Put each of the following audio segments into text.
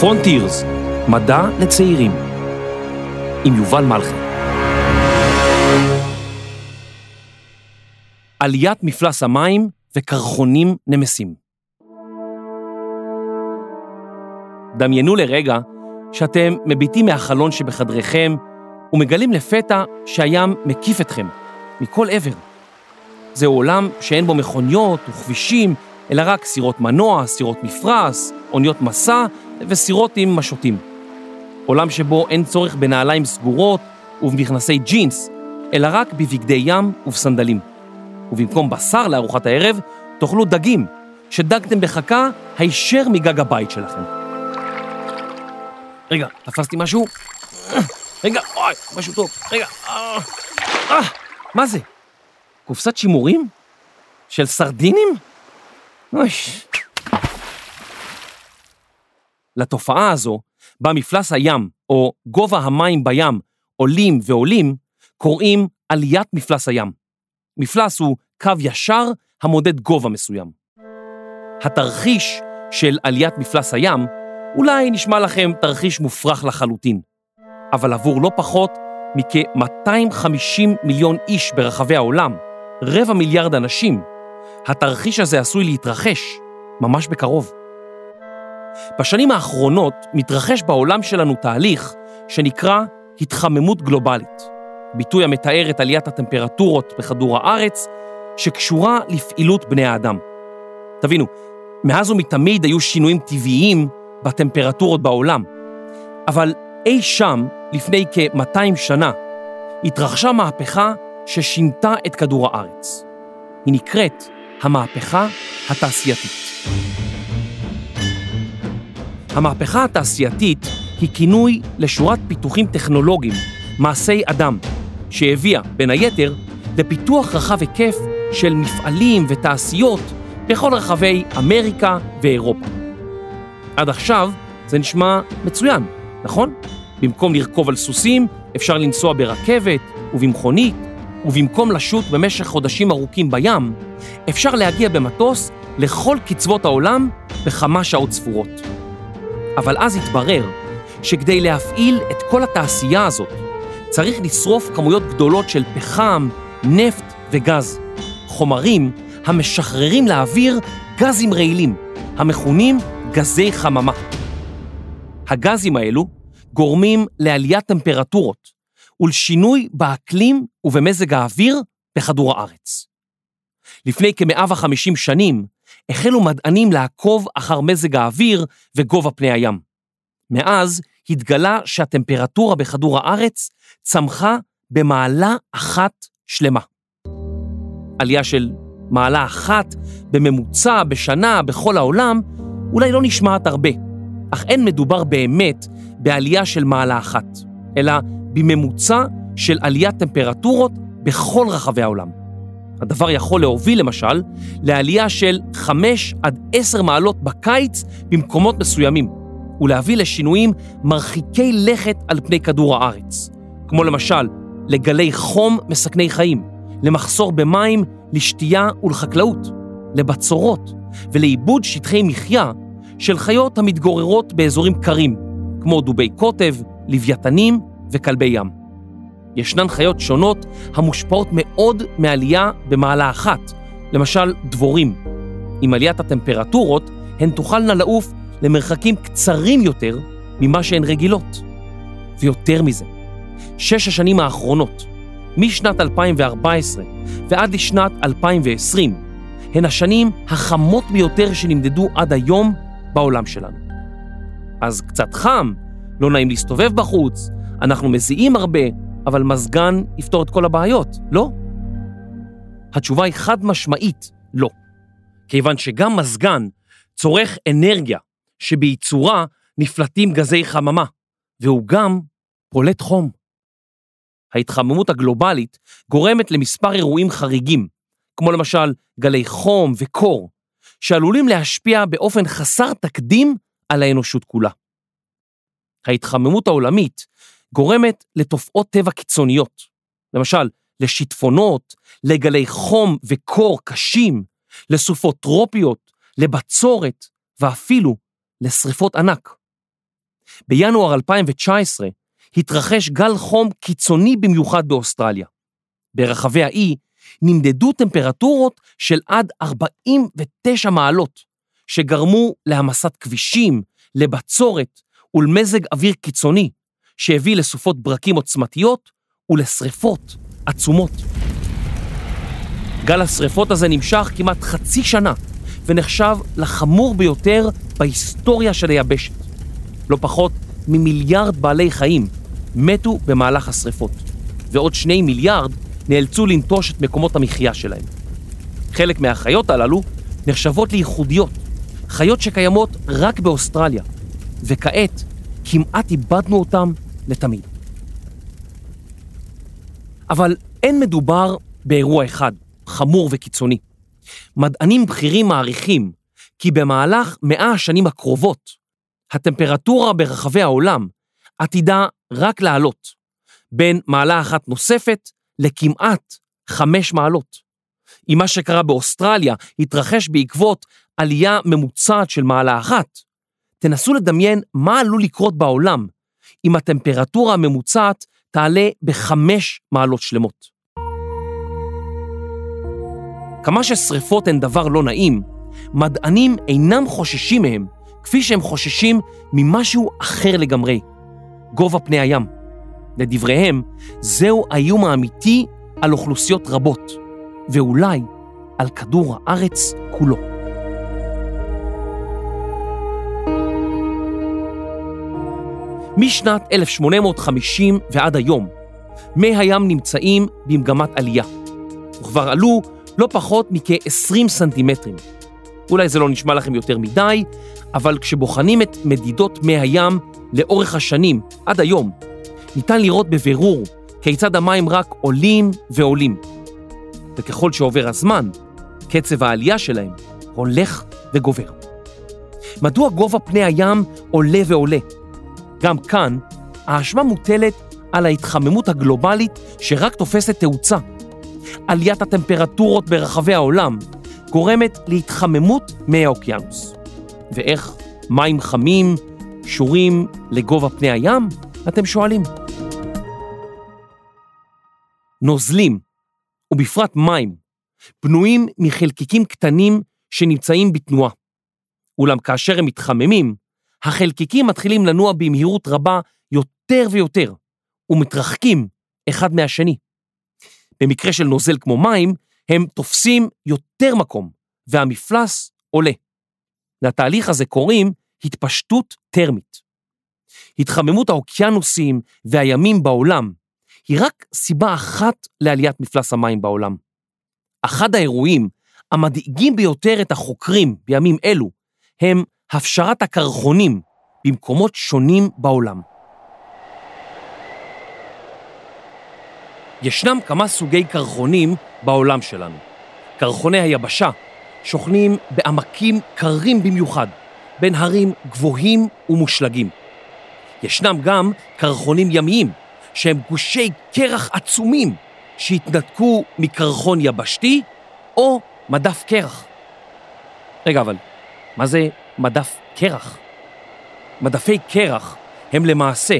פרונטירס, מדע לצעירים, עם יובל מלכי. עליית מפלס המים וקרחונים נמסים. דמיינו לרגע שאתם מביטים מהחלון שבחדריכם ומגלים לפתע שהים מקיף אתכם מכל עבר. זהו עולם שאין בו מכוניות וכבישים, אלא רק סירות מנוע, סירות מפרש, אוניות מסע וסירות עם משוטים. עולם שבו אין צורך בנעליים סגורות ובמכנסי ג'ינס, אלא רק בבגדי ים ובסנדלים. ובמקום בשר לארוחת הערב, תאכלו דגים, שדגתם בחכה הישר מגג הבית שלכם. רגע, תפסתי משהו? רגע, אוי, משהו טוב. רגע, אה, אה, מה זה? קופסת שימורים? של סרדינים? לתופעה הזו, בה מפלס הים, או גובה המים בים, עולים ועולים, קוראים עליית מפלס הים. מפלס הוא קו ישר המודד גובה מסוים. התרחיש של עליית מפלס הים אולי נשמע לכם תרחיש מופרך לחלוטין, אבל עבור לא פחות מכ-250 מיליון איש ברחבי העולם, רבע מיליארד אנשים, התרחיש הזה עשוי להתרחש ממש בקרוב. בשנים האחרונות מתרחש בעולם שלנו תהליך שנקרא התחממות גלובלית, ביטוי המתאר את עליית הטמפרטורות בכדור הארץ, שקשורה לפעילות בני האדם. תבינו, מאז ומתמיד היו שינויים טבעיים בטמפרטורות בעולם, אבל אי שם, לפני כ-200 שנה, התרחשה מהפכה ששינתה את כדור הארץ. היא נקראת המהפכה התעשייתית. המהפכה התעשייתית היא כינוי לשורת פיתוחים טכנולוגיים, מעשי אדם, שהביאה, בין היתר, לפיתוח רחב היקף של מפעלים ותעשיות בכל רחבי אמריקה ואירופה. עד עכשיו זה נשמע מצוין, נכון? במקום לרכוב על סוסים, אפשר לנסוע ברכבת ובמכונית, ובמקום לשוט במשך חודשים ארוכים בים, אפשר להגיע במטוס לכל קצוות העולם בכמה שעות ספורות. אבל אז התברר שכדי להפעיל את כל התעשייה הזאת, צריך לשרוף כמויות גדולות של פחם, נפט וגז, חומרים המשחררים לאוויר גזים רעילים, המכונים גזי חממה. הגזים האלו גורמים לעליית טמפרטורות ולשינוי באקלים ובמזג האוויר בכדור הארץ. לפני כ-150 שנים החלו מדענים לעקוב אחר מזג האוויר וגובה פני הים. מאז התגלה שהטמפרטורה בכדור הארץ צמחה במעלה אחת שלמה. עלייה של מעלה אחת בממוצע בשנה בכל העולם אולי לא נשמעת הרבה, אך אין מדובר באמת בעלייה של מעלה אחת, אלא בממוצע של עליית טמפרטורות בכל רחבי העולם. הדבר יכול להוביל למשל לעלייה של 5 עד 10 מעלות בקיץ במקומות מסוימים, ולהביא לשינויים מרחיקי לכת על פני כדור הארץ, כמו למשל לגלי חום מסכני חיים, למחסור במים, לשתייה ולחקלאות, לבצורות ולאיבוד שטחי מחיה של חיות המתגוררות באזורים קרים, כמו דובי קוטב, לוויתנים וכלבי ים. ישנן חיות שונות המושפעות מאוד מעלייה במעלה אחת, למשל דבורים. עם עליית הטמפרטורות הן תוכלנה לעוף למרחקים קצרים יותר ממה שהן רגילות. ויותר מזה, שש השנים האחרונות, משנת 2014 ועד לשנת 2020, הן השנים החמות ביותר שנמדדו עד היום בעולם שלנו. אז קצת חם, לא נעים להסתובב בחוץ, אנחנו מזיעים הרבה, אבל מזגן יפתור את כל הבעיות, לא? התשובה היא חד משמעית לא. כיוון שגם מזגן צורך אנרגיה שבייצורה נפלטים גזי חממה, והוא גם פולט חום. ההתחממות הגלובלית גורמת למספר אירועים חריגים, כמו למשל גלי חום וקור, שעלולים להשפיע באופן חסר תקדים על האנושות כולה. ההתחממות העולמית גורמת לתופעות טבע קיצוניות, למשל לשיטפונות, לגלי חום וקור קשים, לסופות טרופיות, לבצורת ואפילו לשריפות ענק. בינואר 2019 התרחש גל חום קיצוני במיוחד באוסטרליה. ברחבי האי נמדדו טמפרטורות של עד 49 מעלות, שגרמו להמסת כבישים, לבצורת ולמזג אוויר קיצוני, שהביא לסופות ברקים עוצמתיות ולשרפות עצומות. גל השרפות הזה נמשך כמעט חצי שנה, ונחשב לחמור ביותר בהיסטוריה של היבשת. לא פחות ממיליארד בעלי חיים מתו במהלך השרפות, ועוד שני מיליארד נאלצו לנטוש את מקומות המחיה שלהם. חלק מהחיות הללו נחשבות לייחודיות, חיות שקיימות רק באוסטרליה, וכעת כמעט איבדנו אותם לתמיד. אבל אין מדובר באירוע אחד, חמור וקיצוני. מדענים בכירים מעריכים כי במהלך מאה השנים הקרובות, הטמפרטורה ברחבי העולם עתידה רק לעלות, בין מעלה אחת נוספת לכמעט חמש מעלות. אם מה שקרה באוסטרליה התרחש בעקבות עלייה ממוצעת של מעלה אחת, תנסו לדמיין מה עלול לקרות בעולם אם הטמפרטורה הממוצעת תעלה בחמש מעלות שלמות. כמה ששריפות הן דבר לא נעים, מדענים אינם חוששים מהם כפי שהם חוששים ממשהו אחר לגמרי, גובה פני הים. לדבריהם, זהו האיום האמיתי על אוכלוסיות רבות, ואולי על כדור הארץ כולו. משנת 1850 ועד היום, מי הים נמצאים במגמת עלייה, וכבר עלו לא פחות מכ-20 סנטימטרים. אולי זה לא נשמע לכם יותר מדי, אבל כשבוחנים את מדידות מי הים לאורך השנים, עד היום, ניתן לראות בבירור כיצד המים רק עולים ועולים. וככל שעובר הזמן, קצב העלייה שלהם הולך וגובר. מדוע גובה פני הים עולה ועולה? גם כאן, האשמה מוטלת על ההתחממות הגלובלית שרק תופסת תאוצה. עליית הטמפרטורות ברחבי העולם גורמת להתחממות מי האוקיינוס. ואיך מים חמים קשורים לגובה פני הים? אתם שואלים. נוזלים, ובפרט מים, בנויים מחלקיקים קטנים שנמצאים בתנועה. אולם כאשר הם מתחממים, החלקיקים מתחילים לנוע במהירות רבה יותר ויותר, ומתרחקים אחד מהשני. במקרה של נוזל כמו מים, הם תופסים יותר מקום, והמפלס עולה. לתהליך הזה קוראים התפשטות טרמית. התחממות האוקיינוסים והימים בעולם היא רק סיבה אחת לעליית מפלס המים בעולם. אחד האירועים המדאיגים ביותר את החוקרים בימים אלו הם הפשרת הקרחונים במקומות שונים בעולם. ישנם כמה סוגי קרחונים בעולם שלנו. קרחוני היבשה שוכנים בעמקים קרים במיוחד, בין הרים גבוהים ומושלגים. ישנם גם קרחונים ימיים, שהם גושי קרח עצומים שהתנתקו מקרחון יבשתי או מדף קרח. רגע, אבל מה זה מדף קרח? מדפי קרח הם למעשה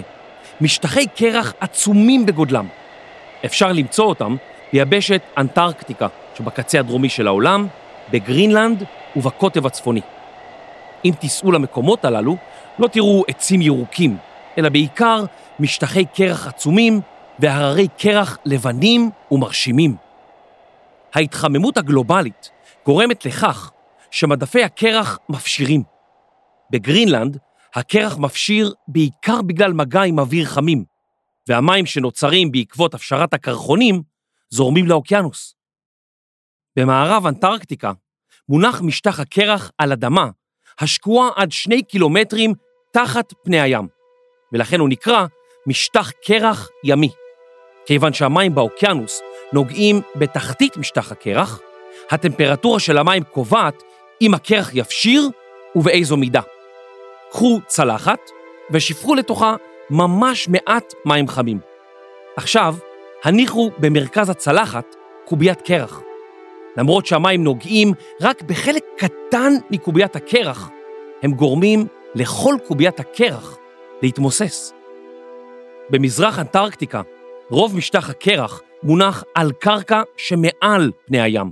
משטחי קרח עצומים בגודלם. אפשר למצוא אותם ביבשת אנטרקטיקה שבקצה הדרומי של העולם, בגרינלנד ובקוטב הצפוני. אם תיסעו למקומות הללו, לא תראו עצים ירוקים, אלא בעיקר משטחי קרח עצומים והררי קרח לבנים ומרשימים. ההתחממות הגלובלית גורמת לכך שמדפי הקרח מפשירים. בגרינלנד הקרח מפשיר בעיקר בגלל מגע עם אוויר חמים, והמים שנוצרים בעקבות הפשרת הקרחונים זורמים לאוקיינוס. במערב אנטרקטיקה מונח משטח הקרח על אדמה השקועה עד שני קילומטרים תחת פני הים, ולכן הוא נקרא משטח קרח ימי. כיוון שהמים באוקיינוס נוגעים בתחתית משטח הקרח, הטמפרטורה של המים קובעת אם הקרח יפשיר ובאיזו מידה. קחו צלחת ושפכו לתוכה ממש מעט מים חמים. עכשיו, הניחו במרכז הצלחת קוביית קרח. למרות שהמים נוגעים רק בחלק קטן מקוביית הקרח, הם גורמים לכל קוביית הקרח להתמוסס. במזרח אנטרקטיקה, רוב משטח הקרח מונח על קרקע שמעל פני הים.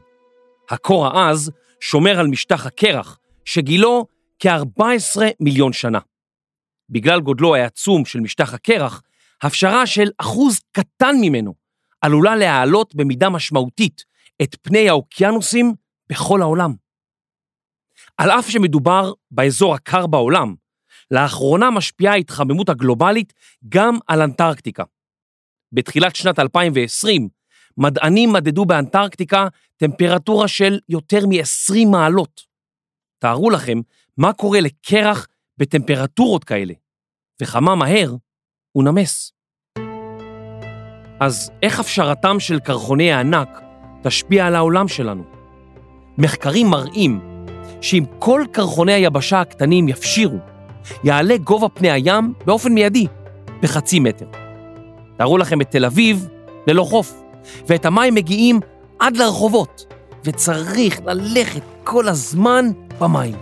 הקור העז שומר על משטח הקרח, שגילו כ-14 מיליון שנה. בגלל גודלו העצום של משטח הקרח, הפשרה של אחוז קטן ממנו עלולה להעלות במידה משמעותית את פני האוקיינוסים בכל העולם. על אף שמדובר באזור הקר בעולם, לאחרונה משפיעה ההתחממות הגלובלית גם על אנטרקטיקה. בתחילת שנת 2020, מדענים מדדו באנטרקטיקה טמפרטורה של יותר מ-20 מעלות. תארו לכם מה קורה לקרח בטמפרטורות כאלה, וכמה מהר הוא נמס. אז איך הפשרתם של קרחוני הענק תשפיע על העולם שלנו? מחקרים מראים שאם כל קרחוני היבשה הקטנים יפשירו, יעלה גובה פני הים באופן מיידי, בחצי מטר. תארו לכם את תל אביב ללא חוף, ואת המים מגיעים עד לרחובות, וצריך ללכת כל הזמן במים.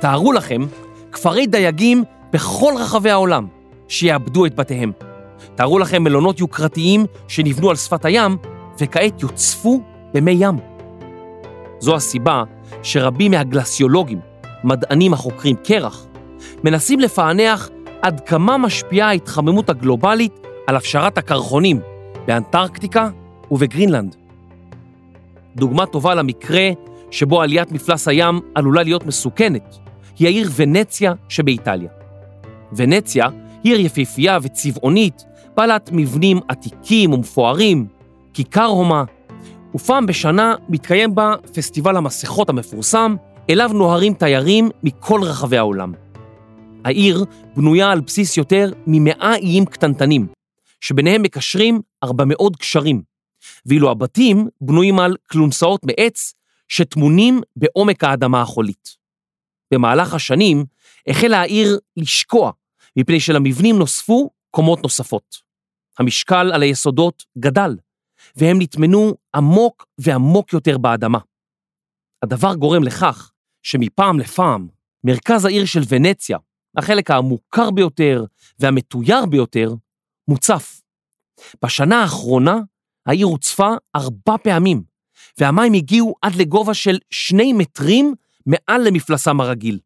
תארו לכם כפרי דייגים בכל רחבי העולם שיאבדו את בתיהם. תארו לכם מלונות יוקרתיים שנבנו על שפת הים וכעת יוצפו במי ים. זו הסיבה שרבים מהגלסיולוגים, מדענים החוקרים קרח, מנסים לפענח עד כמה משפיעה ההתחממות הגלובלית על הפשרת הקרחונים באנטרקטיקה ובגרינלנד. דוגמה טובה למקרה שבו עליית מפלס הים עלולה להיות מסוכנת, היא העיר ונציה שבאיטליה. ונציה היא עיר יפיפייה וצבעונית, בעלת מבנים עתיקים ומפוארים, כיכר הומה, ופעם בשנה מתקיים בה פסטיבל המסכות המפורסם, אליו נוהרים תיירים מכל רחבי העולם. העיר בנויה על בסיס יותר ממאה איים קטנטנים, שביניהם מקשרים 400 קשרים, ואילו הבתים בנויים על כלונסאות מעץ שטמונים בעומק האדמה החולית. במהלך השנים החלה העיר לשקוע, מפני שלמבנים נוספו קומות נוספות. המשקל על היסודות גדל, והם נטמנו עמוק ועמוק יותר באדמה. הדבר גורם לכך שמפעם לפעם מרכז העיר של ונציה, החלק המוכר ביותר והמתויר ביותר, מוצף. בשנה האחרונה העיר הוצפה ארבע פעמים, והמים הגיעו עד לגובה של שני מטרים מעל למפלסם הרגיל.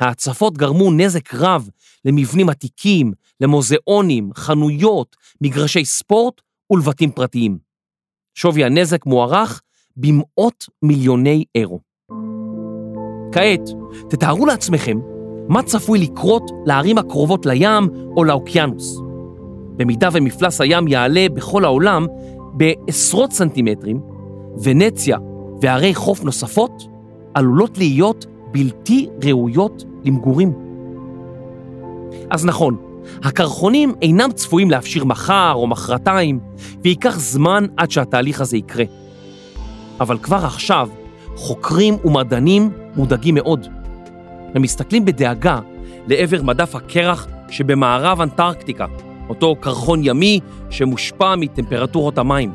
ההצפות גרמו נזק רב למבנים עתיקים, למוזיאונים, חנויות, מגרשי ספורט ולבתים פרטיים. שווי הנזק מוערך במאות מיליוני אירו. כעת, תתארו לעצמכם מה צפוי לקרות לערים הקרובות לים או לאוקיינוס. במידה ומפלס הים יעלה בכל העולם בעשרות סנטימטרים, ונציה וערי חוף נוספות עלולות להיות בלתי ראויות למגורים. אז נכון, הקרחונים אינם צפויים להפשיר מחר או מחרתיים, וייקח זמן עד שהתהליך הזה יקרה. אבל כבר עכשיו, חוקרים ומדענים מודאגים מאוד. הם מסתכלים בדאגה לעבר מדף הקרח שבמערב אנטרקטיקה, אותו קרחון ימי שמושפע מטמפרטורות המים.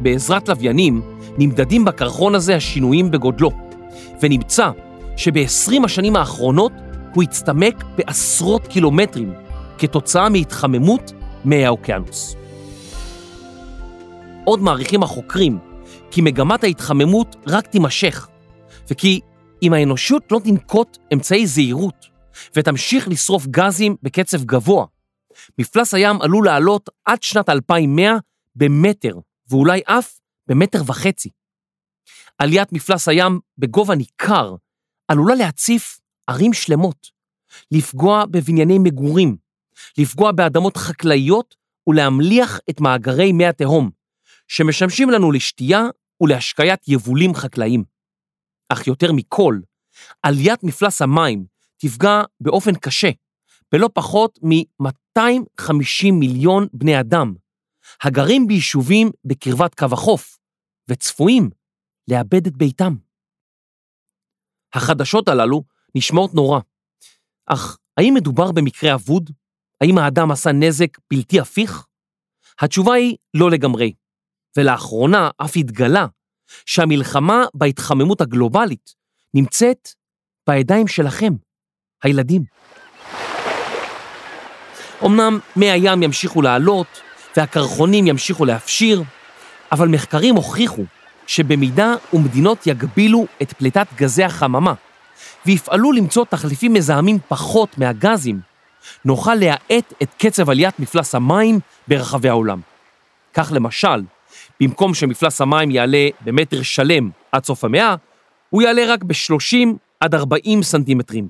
בעזרת לוויינים נמדדים בקרחון הזה השינויים בגודלו, ונמצא שב-20 השנים האחרונות הוא הצטמק בעשרות קילומטרים כתוצאה מהתחממות מי האוקיינוס. עוד מעריכים החוקרים כי מגמת ההתחממות רק תימשך, וכי אם האנושות לא תנקוט אמצעי זהירות ותמשיך לשרוף גזים בקצב גבוה, מפלס הים עלול לעלות עד שנת 2100 במטר, ואולי אף במטר וחצי. עליית מפלס הים בגובה ניכר עלולה להציף ערים שלמות, לפגוע בבנייני מגורים, לפגוע באדמות חקלאיות ולהמליח את מאגרי מי התהום, שמשמשים לנו לשתייה ולהשקיית יבולים חקלאיים. אך יותר מכל, עליית מפלס המים תפגע באופן קשה בלא פחות מ-250 מיליון בני אדם, הגרים ביישובים בקרבת קו החוף, וצפויים לאבד את ביתם. החדשות הללו נשמעות נורא, אך האם מדובר במקרה אבוד? האם האדם עשה נזק בלתי הפיך? התשובה היא לא לגמרי, ולאחרונה אף התגלה שהמלחמה בהתחממות הגלובלית נמצאת בידיים שלכם, הילדים. אמנם מי הים ימשיכו לעלות והקרחונים ימשיכו להפשיר, אבל מחקרים הוכיחו שבמידה ומדינות יגבילו את פליטת גזי החממה ויפעלו למצוא תחליפים מזהמים פחות מהגזים, נוכל להאט את קצב עליית מפלס המים ברחבי העולם. כך למשל, במקום שמפלס המים יעלה במטר שלם עד סוף המאה, הוא יעלה רק ב-30 עד 40 סנטימטרים.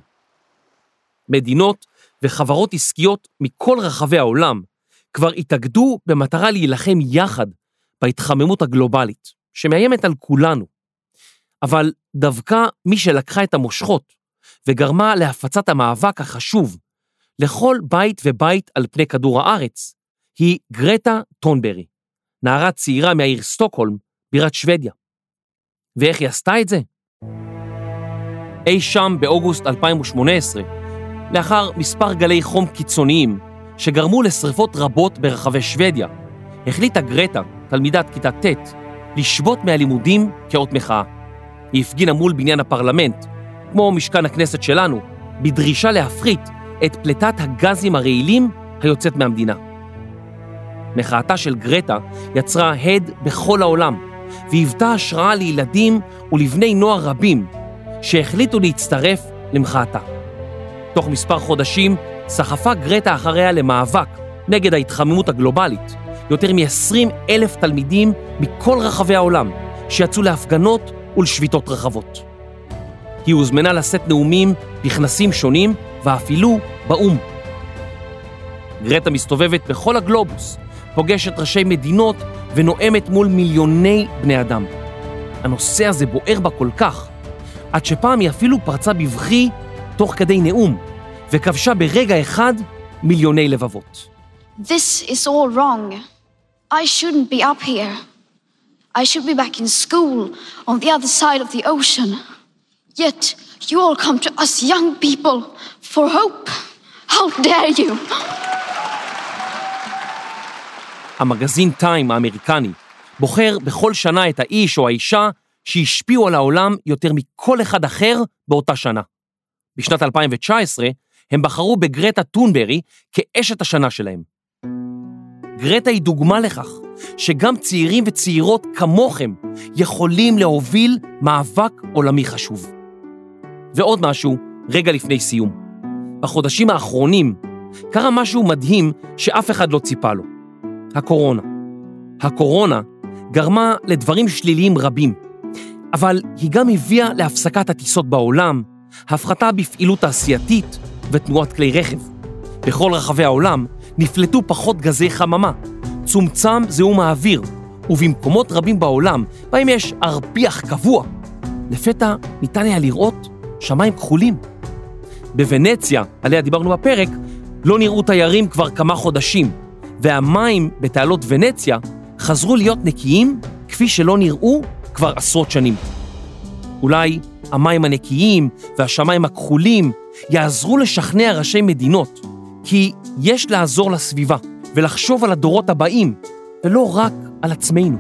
מדינות וחברות עסקיות מכל רחבי העולם כבר התאגדו במטרה להילחם יחד בהתחממות הגלובלית, שמאיימת על כולנו. אבל דווקא מי שלקחה את המושכות וגרמה להפצת המאבק החשוב לכל בית ובית על פני כדור הארץ, היא גרטה טונברי, נערה צעירה מהעיר סטוקהולם, בירת שוודיה. ואיך היא עשתה את זה? אי שם באוגוסט 2018, לאחר מספר גלי חום קיצוניים שגרמו לשרפות רבות ברחבי שוודיה, החליטה גרטה, תלמידת כיתה ט', לשבות מהלימודים כאות מחאה. היא הפגינה מול בניין הפרלמנט, כמו משכן הכנסת שלנו, בדרישה להפחית את פליטת הגזים הרעילים היוצאת מהמדינה. מחאתה של גרטה יצרה הד בכל העולם, והיוותה השראה לילדים ולבני נוער רבים שהחליטו להצטרף למחאתה. תוך מספר חודשים סחפה גרטה אחריה למאבק נגד ההתחממות הגלובלית, יותר מ-20 אלף תלמידים מכל רחבי העולם שיצאו להפגנות ולשביתות רחבות. היא הוזמנה לשאת נאומים בכנסים שונים ואפילו באו"ם. גרטה מסתובבת בכל הגלובוס, פוגשת ראשי מדינות ונואמת מול מיליוני בני אדם. הנושא הזה בוער בה כל כך, עד שפעם היא אפילו פרצה בבכי תוך כדי נאום, וכבשה ברגע אחד מיליוני לבבות. This is all wrong. I shouldn't be up here. I should be back in school on the other side of the ocean. Yet you all come to us young people for hope. How dare you? המגזין טיים האמריקני בוחר בכל שנה את האיש או האישה שהשפיעו על העולם יותר מכל אחד אחר באותה שנה. בשנת 2019 הם בחרו בגרטה טונברי כאשת השנה שלהם. גרטה היא דוגמה לכך שגם צעירים וצעירות כמוכם יכולים להוביל מאבק עולמי חשוב. ועוד משהו, רגע לפני סיום. בחודשים האחרונים קרה משהו מדהים שאף אחד לא ציפה לו. הקורונה. הקורונה גרמה לדברים שליליים רבים, אבל היא גם הביאה להפסקת הטיסות בעולם, הפחתה בפעילות תעשייתית ותנועת כלי רכב. בכל רחבי העולם נפלטו פחות גזי חממה, צומצם זיהום האוויר, ובמקומות רבים בעולם, בהם יש ארפיח קבוע, לפתע ניתן היה לראות שמיים כחולים. בוונציה, עליה דיברנו בפרק, לא נראו תיירים כבר כמה חודשים, והמים בתעלות ונציה חזרו להיות נקיים כפי שלא נראו כבר עשרות שנים. אולי המים הנקיים והשמיים הכחולים יעזרו לשכנע ראשי מדינות כי יש לעזור לסביבה ולחשוב על הדורות הבאים ולא רק על עצמנו.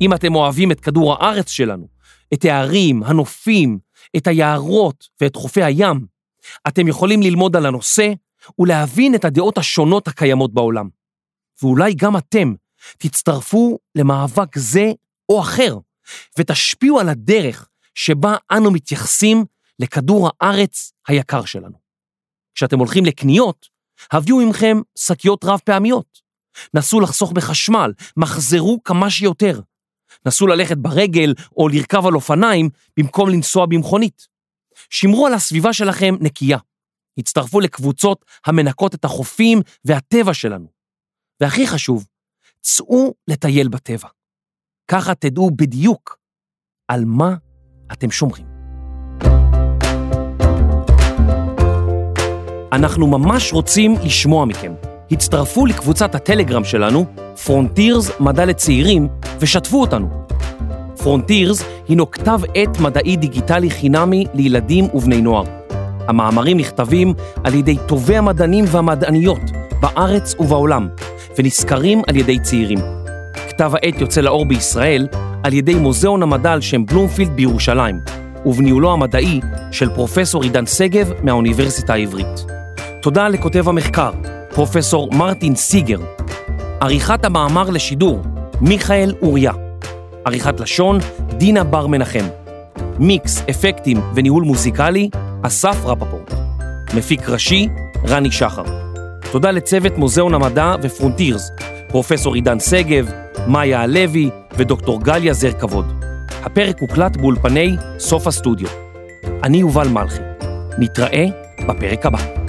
אם אתם אוהבים את כדור הארץ שלנו, את הערים, הנופים, את היערות ואת חופי הים, אתם יכולים ללמוד על הנושא ולהבין את הדעות השונות הקיימות בעולם. ואולי גם אתם תצטרפו למאבק זה או אחר, ותשפיעו על הדרך שבה אנו מתייחסים לכדור הארץ היקר שלנו. כשאתם הולכים לקניות, הביאו עמכם שקיות רב פעמיות. נסו לחסוך בחשמל, מחזרו כמה שיותר. נסו ללכת ברגל או לרכב על אופניים במקום לנסוע במכונית. שמרו על הסביבה שלכם נקייה. הצטרפו לקבוצות המנקות את החופים והטבע שלנו. והכי חשוב, צאו לטייל בטבע. ככה תדעו בדיוק על מה אתם שומרים. אנחנו ממש רוצים לשמוע מכם. הצטרפו לקבוצת הטלגרם שלנו, Frontiers מדע לצעירים, ושתפו אותנו. Frontiers הינו כתב עת מדעי דיגיטלי חינמי לילדים ובני נוער. המאמרים נכתבים על ידי טובי המדענים והמדעניות בארץ ובעולם, ונסקרים על ידי צעירים. כתב העת יוצא לאור בישראל על ידי מוזיאון המדע על שם בלומפילד בירושלים, ובניהולו המדעי של פרופסור עידן שגב מהאוניברסיטה העברית. תודה לכותב המחקר, פרופסור מרטין סיגר. עריכת המאמר לשידור, מיכאל אוריה. עריכת לשון, דינה בר מנחם. מיקס, אפקטים וניהול מוזיקלי, אסף רפפורט. מפיק ראשי, רני שחר. תודה לצוות מוזיאון המדע ופרונטירס, פרופסור עידן שגב, מאיה הלוי ודוקטור גליה זר כבוד. הפרק הוקלט באולפני סוף הסטודיו. אני יובל מלכי. נתראה בפרק הבא.